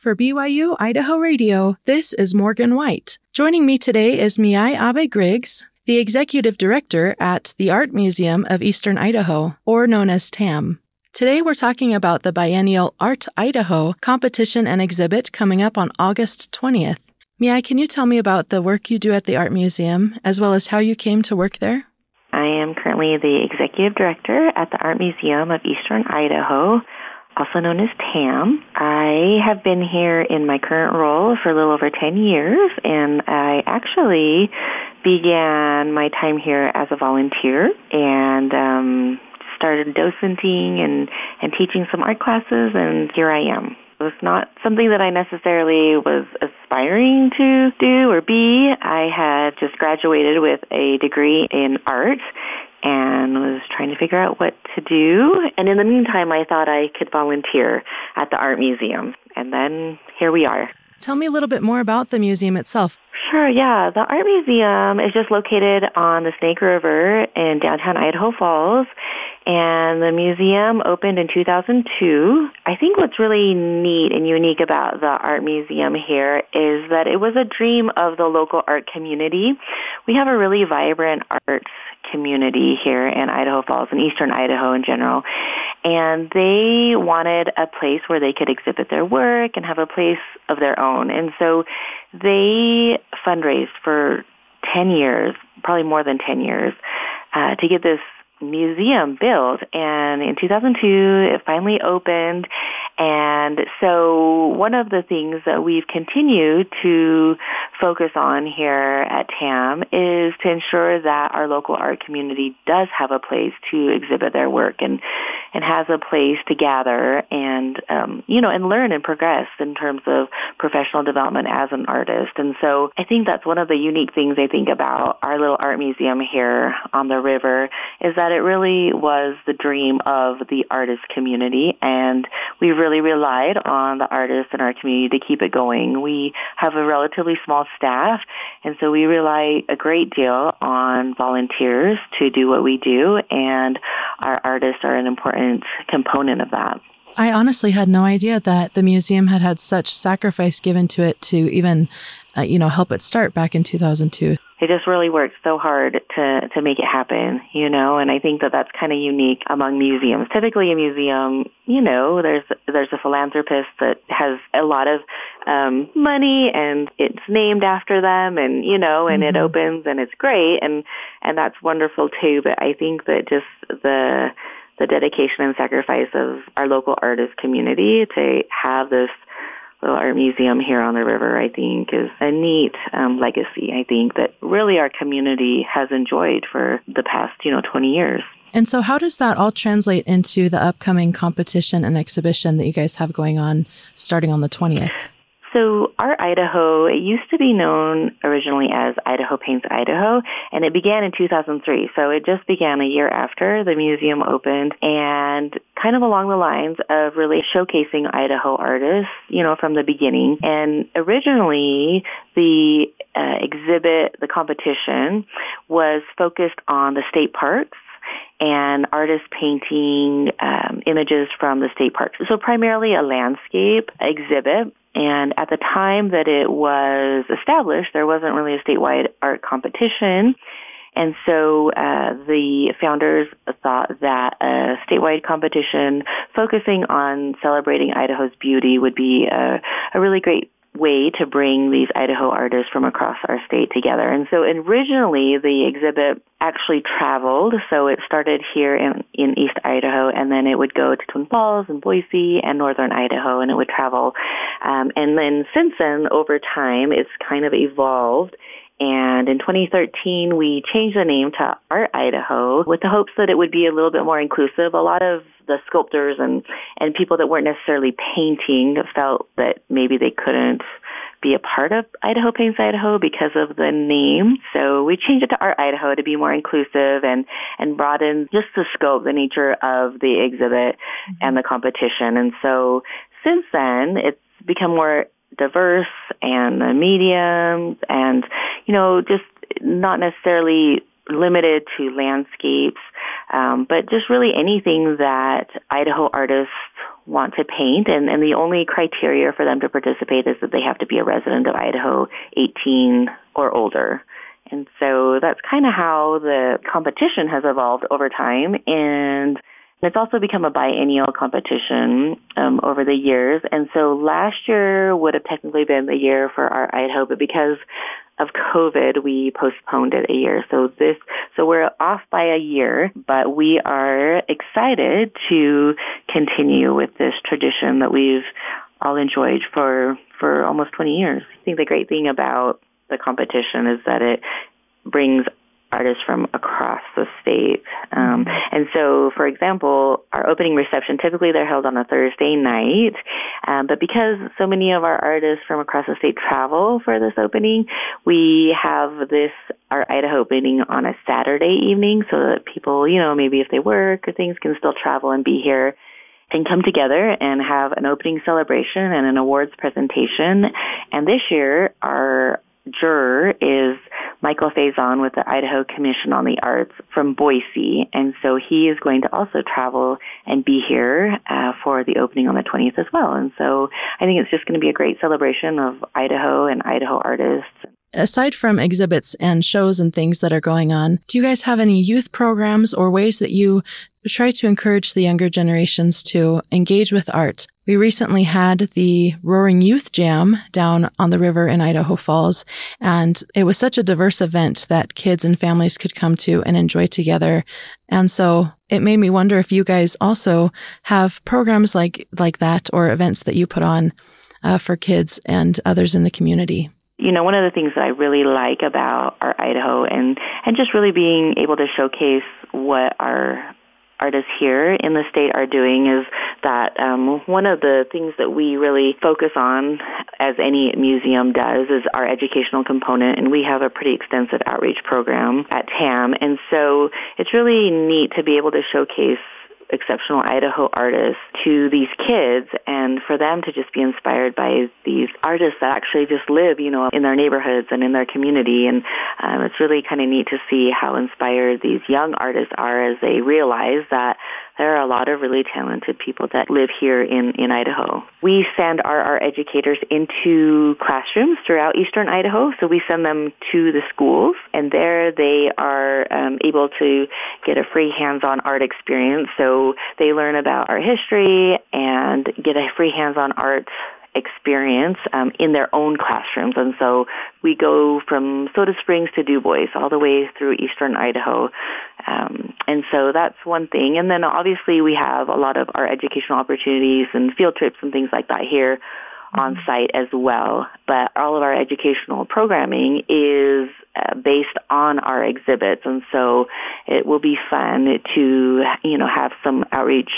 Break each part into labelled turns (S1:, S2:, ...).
S1: For BYU Idaho Radio, this is Morgan White. Joining me today is Miai Abe Griggs, the executive director at the Art Museum of Eastern Idaho, or known as TAM. Today we're talking about the biennial Art Idaho competition and exhibit coming up on August 20th. Miai, can you tell me about the work you do at the Art Museum, as well as how you came to work there?
S2: I am currently the executive director at the Art Museum of Eastern Idaho also known as TAM. I have been here in my current role for a little over 10 years, and I actually began my time here as a volunteer and um, started docenting and, and teaching some art classes, and here I am. It was not something that I necessarily was aspiring to do or be. I had just graduated with a degree in art and was trying to figure out what to do. And in the meantime, I thought I could volunteer at the art museum. And then here we are.
S1: Tell me a little bit more about the museum itself.
S2: Sure, yeah. The art museum is just located on the Snake River in downtown Idaho Falls. And the museum opened in 2002. I think what's really neat and unique about the art museum here is that it was a dream of the local art community. We have a really vibrant art community here in Idaho Falls and eastern Idaho in general. And they wanted a place where they could exhibit their work and have a place of their own. And so they fundraised for 10 years, probably more than 10 years, uh, to get this museum built. And in 2002, it finally opened. And so one of the things that we've continued to focus on here at TAM is to ensure that our local art community does have a place to exhibit their work and, and has a place to gather and, um, you know, and learn and progress in terms of professional development as an artist. And so I think that's one of the unique things I think about our little art museum here on the river is that it really was the dream of the artist community and we really relied on the artists in our community to keep it going. We have a relatively small staff, and so we rely a great deal on volunteers to do what we do, and our artists are an important component of that.
S1: I honestly had no idea that the museum had had such sacrifice given to it to even, uh, you know, help it start back in 2002
S2: they just really worked so hard to to make it happen, you know. And I think that that's kind of unique among museums. Typically, a museum, you know, there's there's a philanthropist that has a lot of um money and it's named after them, and you know, and mm-hmm. it opens and it's great, and and that's wonderful too. But I think that just the the dedication and sacrifice of our local artist community to have this little art museum here on the river, I think, is a neat um, legacy. I think that really our community has enjoyed for the past, you know, 20 years.
S1: And so, how does that all translate into the upcoming competition and exhibition that you guys have going on starting on the 20th?
S2: So Art Idaho, it used to be known originally as Idaho Paints Idaho, and it began in 2003. So it just began a year after the museum opened, and kind of along the lines of really showcasing Idaho artists, you know, from the beginning. And originally, the uh, exhibit, the competition, was focused on the state parks and artists painting um, images from the state parks. So primarily a landscape exhibit. And at the time that it was established, there wasn't really a statewide art competition. And so uh, the founders thought that a statewide competition focusing on celebrating Idaho's beauty would be a, a really great way to bring these Idaho artists from across our state together. And so originally the exhibit actually traveled. So it started here in, in East Idaho and then it would go to Twin Falls and Boise and Northern Idaho and it would travel. Um, and then since then, over time, it's kind of evolved and in 2013, we changed the name to Art Idaho with the hopes that it would be a little bit more inclusive. A lot of the sculptors and, and people that weren't necessarily painting felt that maybe they couldn't be a part of Idaho Paints Idaho because of the name. So we changed it to Art Idaho to be more inclusive and, and broaden just the scope, the nature of the exhibit mm-hmm. and the competition. And so since then, it's become more diverse and the mediums and, you know, just not necessarily limited to landscapes, um, but just really anything that Idaho artists want to paint, and, and the only criteria for them to participate is that they have to be a resident of Idaho, 18 or older. And so that's kind of how the competition has evolved over time. And it's also become a biennial competition um, over the years. And so last year would have technically been the year for Art Idaho, but because of COVID, we postponed it a year. So this, so we're off by a year, but we are excited to continue with this tradition that we've all enjoyed for, for almost 20 years. I think the great thing about the competition is that it brings artists from across the state. Um, and so, for example, our opening reception, typically they're held on a Thursday night, um, but because so many of our artists from across the state travel for this opening, we have this, Art Idaho opening on a Saturday evening so that people, you know, maybe if they work or things can still travel and be here and come together and have an opening celebration and an awards presentation. And this year, our juror is Michael Faison with the Idaho Commission on the Arts from Boise, and so he is going to also travel and be here uh, for the opening on the 20th as well. And so I think it's just going to be a great celebration of Idaho and Idaho artists.
S1: Aside from exhibits and shows and things that are going on, do you guys have any youth programs or ways that you try to encourage the younger generations to engage with art? We recently had the Roaring Youth Jam down on the river in Idaho Falls, and it was such a diverse event that kids and families could come to and enjoy together. And so it made me wonder if you guys also have programs like, like that or events that you put on uh, for kids and others in the community
S2: you know, one of the things that I really like about Art Idaho and and just really being able to showcase what our artists here in the state are doing is that um, one of the things that we really focus on, as any museum does, is our educational component, and we have a pretty extensive outreach program at TAM, and so it's really neat to be able to showcase exceptional Idaho artists to these kids and for them to just be inspired by these artists that actually just live, you know, in their neighborhoods and in their community. And um, it's really kind of neat to see how inspired these young artists are as they realize that there are a lot of really talented people that live here in, in Idaho. We send our, our educators into classrooms throughout eastern Idaho, so we send them to the schools, and there they are um, able to get a free hands-on art experience. So they learn about art history and get a free hands-on art experience um, in their own classrooms. And so we go from Soda Springs to Dubois, all the way through eastern Idaho. Um, and so that's one thing. And then obviously we have a lot of our educational opportunities and field trips and things like that here on site as well. But all of our educational programming is uh, based on our exhibits, and so it will be fun to you know have some outreach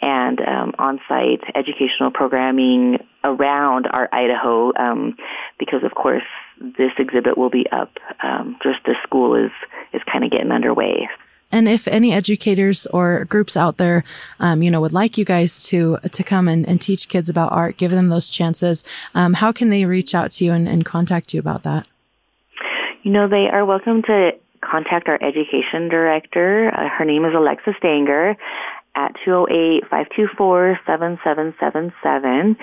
S2: and um, on-site educational programming around Art Idaho, um, because of course this exhibit will be up um, just as school is is kind of getting underway.
S1: And if any educators or groups out there, um, you know, would like you guys to to come and, and teach kids about art, give them those chances, um, how can they reach out to you and, and contact you about that?
S2: You know, they are welcome to contact our education director. Uh, her name is Alexa Stanger at 208-524-7777.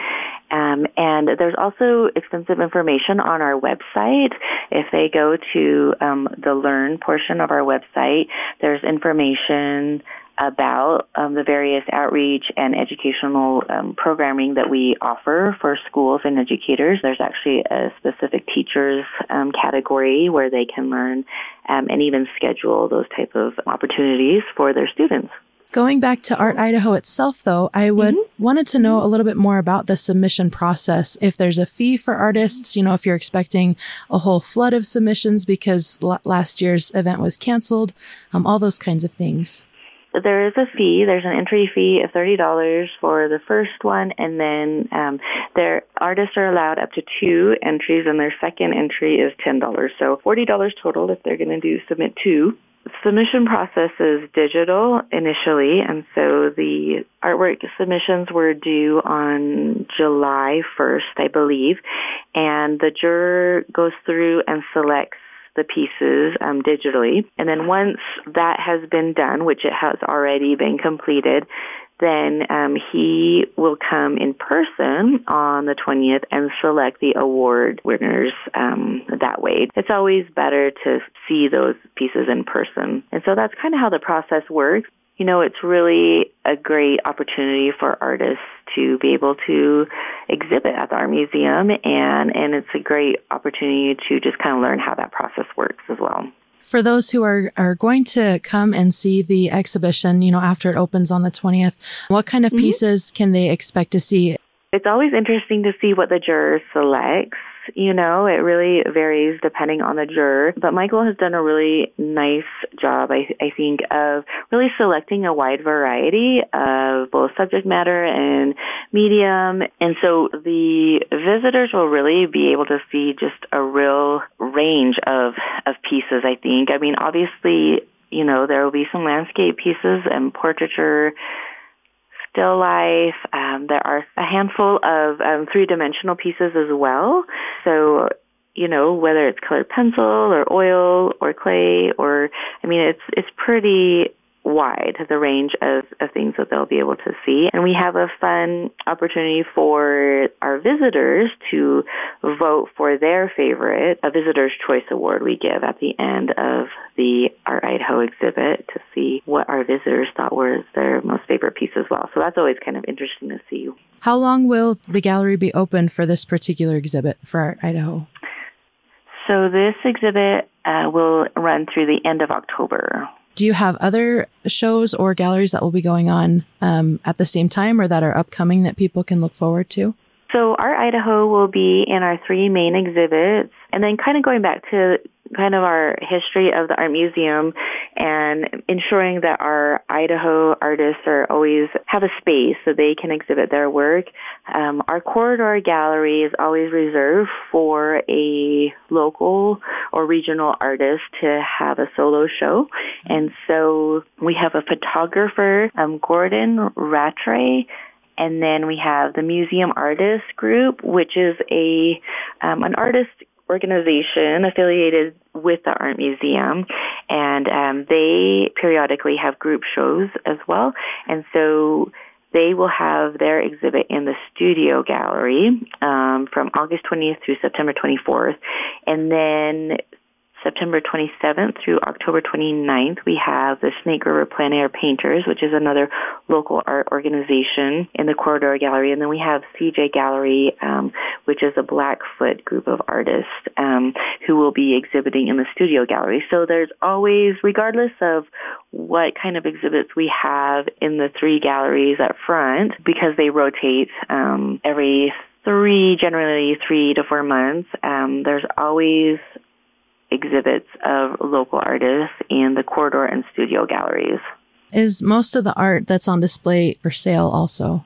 S2: Um, and there's also extensive information on our website. If they go to um, the Learn portion of our website, there's information about um, the various outreach and educational um, programming that we offer for schools and educators. There's actually a specific teachers um, category where they can learn um, and even schedule those type of opportunities for their students.
S1: Going back to Art Idaho itself, though, I would mm-hmm. wanted to know a little bit more about the submission process. If there's a fee for artists, you know, if you're expecting a whole flood of submissions because l- last year's event was canceled, um, all those kinds of things.
S2: There is a fee. There's an entry fee of thirty dollars for the first one, and then um, their artists are allowed up to two entries, and their second entry is ten dollars. So forty dollars total if they're going to do submit two submission process is digital initially, and so the artwork submissions were due on July 1st, I believe, and the juror goes through and selects the pieces um, digitally. And then once that has been done, which it has already been completed, then um, he will come in person on the 20th and select the award winners um, that way. It's always better to see those pieces in person. And so that's kind of how the process works. You know, it's really a great opportunity for artists to be able to exhibit at the art museum and and it's a great opportunity to just kind of learn how that process works as well.
S1: For those who are, are going to come and see the exhibition, you know, after it opens on the 20th, what kind of mm-hmm. pieces can they expect to see?
S2: It's always interesting to see what the jurors select you know, it really varies depending on the juror. But Michael has done a really nice job, I, I think, of really selecting a wide variety of both subject matter and medium. And so the visitors will really be able to see just a real range of, of pieces, I think. I mean, obviously, you know, there will be some landscape pieces and portraiture still life. Um, there are a handful of um, three dimensional pieces as well. So, you know, whether it's colored pencil or oil or clay or, I mean, it's, it's pretty wide, the range of, of things that they'll be able to see. And we have a fun opportunity for our visitors to vote for their favorite, a Visitor's Choice Award we give at the end of the Art Idaho exhibit to see what our visitors thought was their most favorite piece as well. So that's always kind of interesting to see.
S1: How long will the gallery be open for this particular exhibit for Art Idaho?
S2: So this exhibit uh, will run through the end of October.
S1: Do you have other shows or galleries that will be going on um, at the same time or that are upcoming that people can look forward to?
S2: So, Art Idaho will be in our three main exhibits. And then, kind of going back to kind of our history of the art museum and ensuring that our Idaho artists are always have a space so they can exhibit their work. Um, our corridor gallery is always reserved for a local or regional artist to have a solo show. And so we have a photographer, um, Gordon Rattray, and then we have the Museum Artist Group, which is a um, an artist organization affiliated with the art museum, and um, they periodically have group shows as well. And so they will have their exhibit in the studio gallery um, from August 20th through September 24th. And then September 27th through October 29th, we have the Snake River Plein Air Painters, which is another local art organization in the Corridor Gallery. And then we have CJ Gallery, um, which is a Blackfoot group of artists um, who will be exhibiting in the Studio Gallery. So there's always, regardless of what kind of exhibits we have in the three galleries up front, because they rotate um, every three, generally three to four months, um, there's always exhibits of local artists in the corridor and studio galleries.
S1: Is most of the art that's on display for sale also?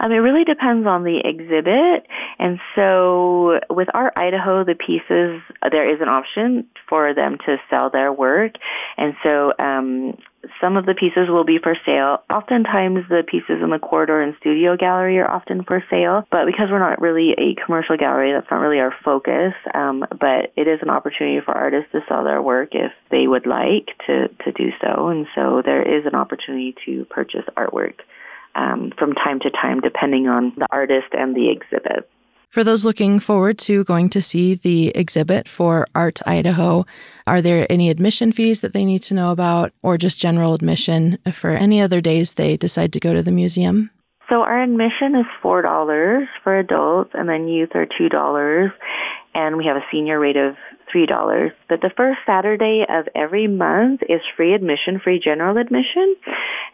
S2: Um, it really depends on the exhibit. And so with Art Idaho, the pieces, there is an option for them to sell their work. And so um, some of the pieces will be for sale. Oftentimes, the pieces in the corridor and studio gallery are often for sale, but because we're not really a commercial gallery, that's not really our focus. Um, but it is an opportunity for artists to sell their work if they would like to, to do so. And so there is an opportunity to purchase artwork um, from time to time, depending on the artist and the exhibit.
S1: For those looking forward to going to see the exhibit for Art Idaho, are there any admission fees that they need to know about or just general admission for any other days they decide to go to the museum?
S2: So our admission is $4 for adults and then youth are $2 and we have a senior rate of $3. But the first Saturday of every month is free admission, free general admission.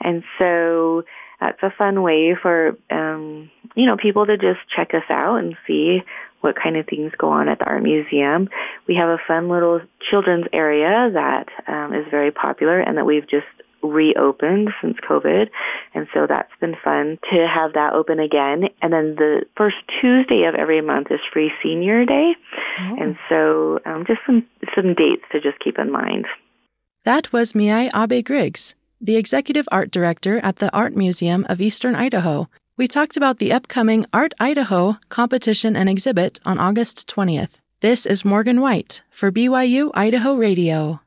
S2: And so that's a fun way for um, you know people to just check us out and see what kind of things go on at the art museum. We have a fun little children's area that um, is very popular and that we've just reopened since COVID. And so that's been fun to have that open again. And then the first Tuesday of every month is free senior day. Oh. And so um, just some, some dates to just keep in mind.
S1: That was Miai Abe Griggs the executive art director at the Art Museum of Eastern Idaho. We talked about the upcoming Art Idaho competition and exhibit on August 20th. This is Morgan White for BYU Idaho Radio.